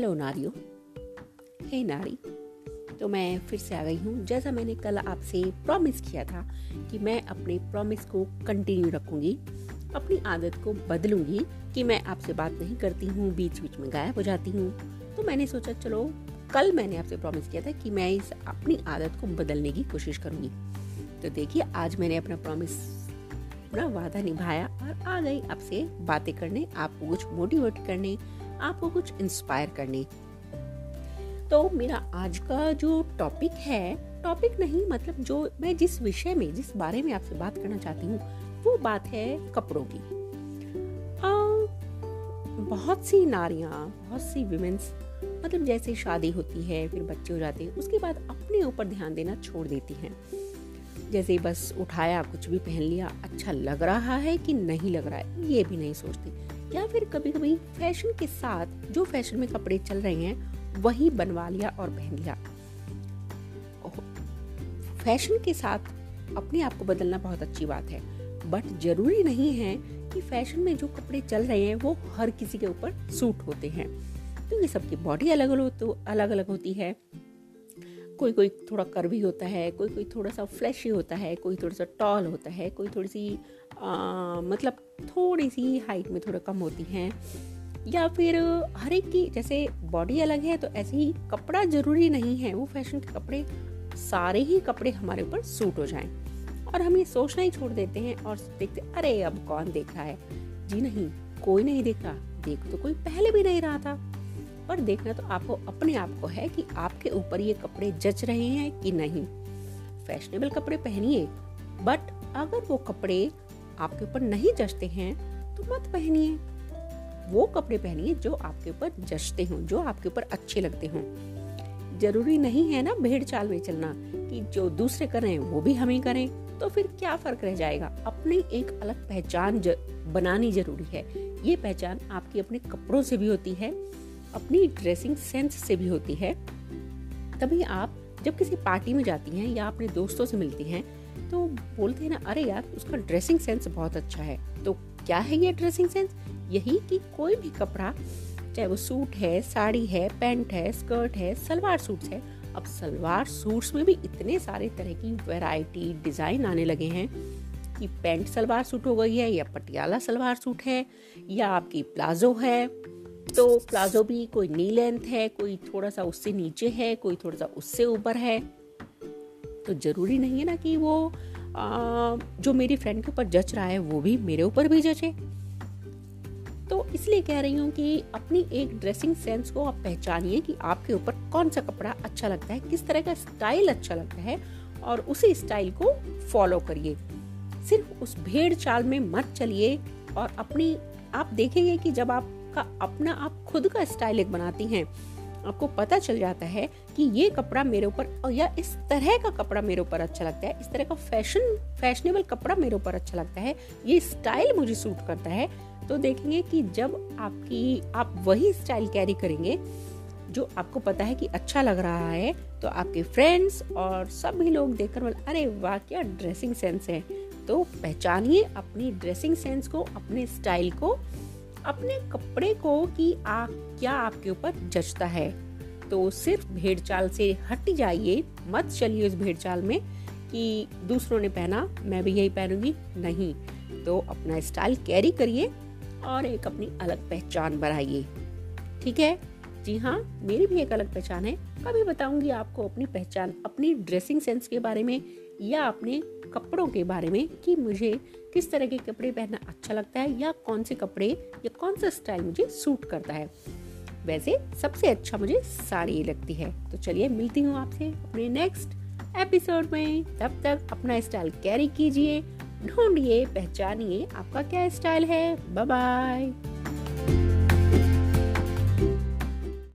Hello नारियो। हे नारी तो मैं फिर से आ गई हूँ। जैसा मैंने कल आपसे प्रॉमिस किया था कि मैं अपने प्रॉमिस को कंटिन्यू रखूँगी, अपनी आदत को बदलूँगी कि मैं आपसे बात नहीं करती हूँ बीच बीच में गायब हो जाती हूँ। तो मैंने सोचा, चलो, कल मैंने आपसे प्रॉमिस किया था कि मैं इस अपनी आदत को बदलने की कोशिश करूँगी। तो देखिए, आज मैंने अपना प्रॉमिस अपना वादा निभाया और आ गई आपसे बातें करने, आपको कुछ मोटिवेट करने आपको कुछ इंस्पायर करने। तो मेरा आज का जो टॉपिक है टॉपिक नहीं मतलब जो मैं जिस विषय में जिस बारे में आपसे बात करना चाहती हूँ वो बात है कपड़ों की। आ, बहुत सी नारियाँ बहुत सी विमेंस मतलब जैसे शादी होती है फिर बच्चे हो जाते हैं उसके बाद अपने ऊपर ध्यान देना छोड़ देती हैं। जैसे बस उठाया कुछ भी पहन लिया अच्छा लग रहा है कि नहीं लग रहा है ये भी नहीं सोचती। या फिर कभी कभी फ़ैशन के साथ जो फ़ैशन में कपड़े चल रहे हैं, वही बनवा लिया और पहन लिया। फ़ैशन के साथ अपने आप को बदलना बहुत अच्छी बात है। बट ज़रूरी नहीं है कि फ़ैशन में जो कपड़े चल रहे हैं, वो हर किसी के ऊपर सूट होते हैं। क्योंकि तो सबकी बॉडी अलग अलग तो अलग अलग होती है। कोई कोई थोड़ा कर्वी होता है कोई कोई थोड़ा सा फ्लैशी होता है कोई थोड़ा सा टॉल होता है कोई थोड़ी सी आ, मतलब थोड़ी सी हाइट में थोड़ा कम होती हैं। या फिर हर एक की जैसे बॉडी अलग है तो ऐसे ही कपड़ा ज़रूरी नहीं है वो फ़ैशन के कपड़े सारे ही कपड़े हमारे ऊपर सूट हो जाएँ। और हम ये सोचना ही छोड़ देते हैं और देखते अरे अब कौन देख रहा है? जी नहीं कोई नहीं देख रहा। देख तो कोई पहले भी नहीं रहा था। पर देखना तो आपको अपने आप को है कि आपके ऊपर ये कपड़े जच रहे हैं कि नहीं। फैशनेबल कपड़े पहनिए बट अगर वो कपड़े आपके ऊपर नहीं जचते हैं तो मत पहनिए। वो कपड़े पहनिए जो आपके ऊपर जचते हों जो आपके ऊपर अच्छे लगते हों। ज़रूरी नहीं है ना भेड़ चाल में चलना कि जो दूसरे करें वो भी हमें करें तो फिर क्या फ़र्क रह जाएगा? अपनी एक अलग पहचान ज, बनानी ज़रूरी है। ये पहचान आपकी अपने कपड़ों से भी होती है। अपनी ड्रेसिंग सेंस से भी होती है। तभी आप जब किसी पार्टी में जाती हैं या अपने दोस्तों से मिलती हैं तो बोलते हैं ना, अरे यार, उसका ड्रेसिंग सेंस बहुत अच्छा है। तो क्या है ये ड्रेसिंग सेंस यही कि कोई भी कपड़ा, चाहे वो सूट है, साड़ी है पैंट है स्कर्ट है, सलवार सूट है, अब सलवार सूट्स में भी इतने सारे तरह की वैरायटी डिज़ाइन आने लगे हैं कि पैंट सलवार सूट हो गई है या पटियाला सलवार सूट है या आपकी प्लाजो है। तो प्लाजो भी कोई नी लेंथ है कोई थोड़ा सा उससे नीचे है कोई थोड़ा सा उससे ऊपर है। तो ज़रूरी नहीं है ना कि वो आ, जो मेरी फ्रेंड के ऊपर जच रहा है वो भी मेरे ऊपर भी जचे। तो इसलिए कह रही हूँ कि अपनी एक ड्रेसिंग सेंस को आप पहचानिए कि आपके ऊपर कौन सा कपड़ा अच्छा लगता है किस तरह का स्टाइल अच्छा लगता है और उसी स्टाइल को फॉलो करिए। सिर्फ़ उस भेड़ चाल में मत चलिए और अपनी आप देखेंगे कि जब आप का अपना आप खुद का स्टाइल एक बनाती हैं। आपको पता चल जाता है कि ये कपड़ा मेरे ऊपर, या इस तरह का कपड़ा मेरे ऊपर अच्छा लगता है, इस तरह का फ़ैशन, फैशनेबल कपड़ा मेरे ऊपर अच्छा लगता है, ये स्टाइल मुझे सूट करता है। तो देखेंगे कि जब आपकी, आप वही स्टाइल कैरी करेंगे, जो आपको पता है कि अच्छा लग रहा है तो आपके फ्रेंड्स और सभी लोग देखकर बोले, अरे वाह, क्या ड्रेसिंग सेंस है। तो पहचानिए अपनी ड्रेसिंग सेंस को, अपने स्टाइल को। अपने कपड़े को कि आ, क्या आपके ऊपर जचता है। तो सिर्फ़ भेड़ चाल से हट जाइए मत चलिए उस भेड़ चाल में कि दूसरों ने पहना मैं भी यही पहनूँगी। नहीं तो अपना स्टाइल कैरी करिए और एक अपनी अलग पहचान बनाइए ठीक है? जी हाँ मेरी भी एक अलग पहचान है। कभी बताऊँगी आपको अपनी पहचान, अपनी ड्रेसिंग सेंस के बारे में या अपने कपड़ों के बारे में कि मुझे किस तरह के कपड़े पहनना अच्छा लगता है या कौन से कपड़े या कौन सा स्टाइल मुझे सूट करता है। वैसे सबसे अच्छा मुझे साड़ी लगती है। तो चलिए मिलती हूँ आपसे अपने नेक्स्ट एपिसोड में। तब तक अपना स्टाइल कैरी कीजिए, ढूंढिए, पहचानिए आपका क्या स्टाइल है। Bye bye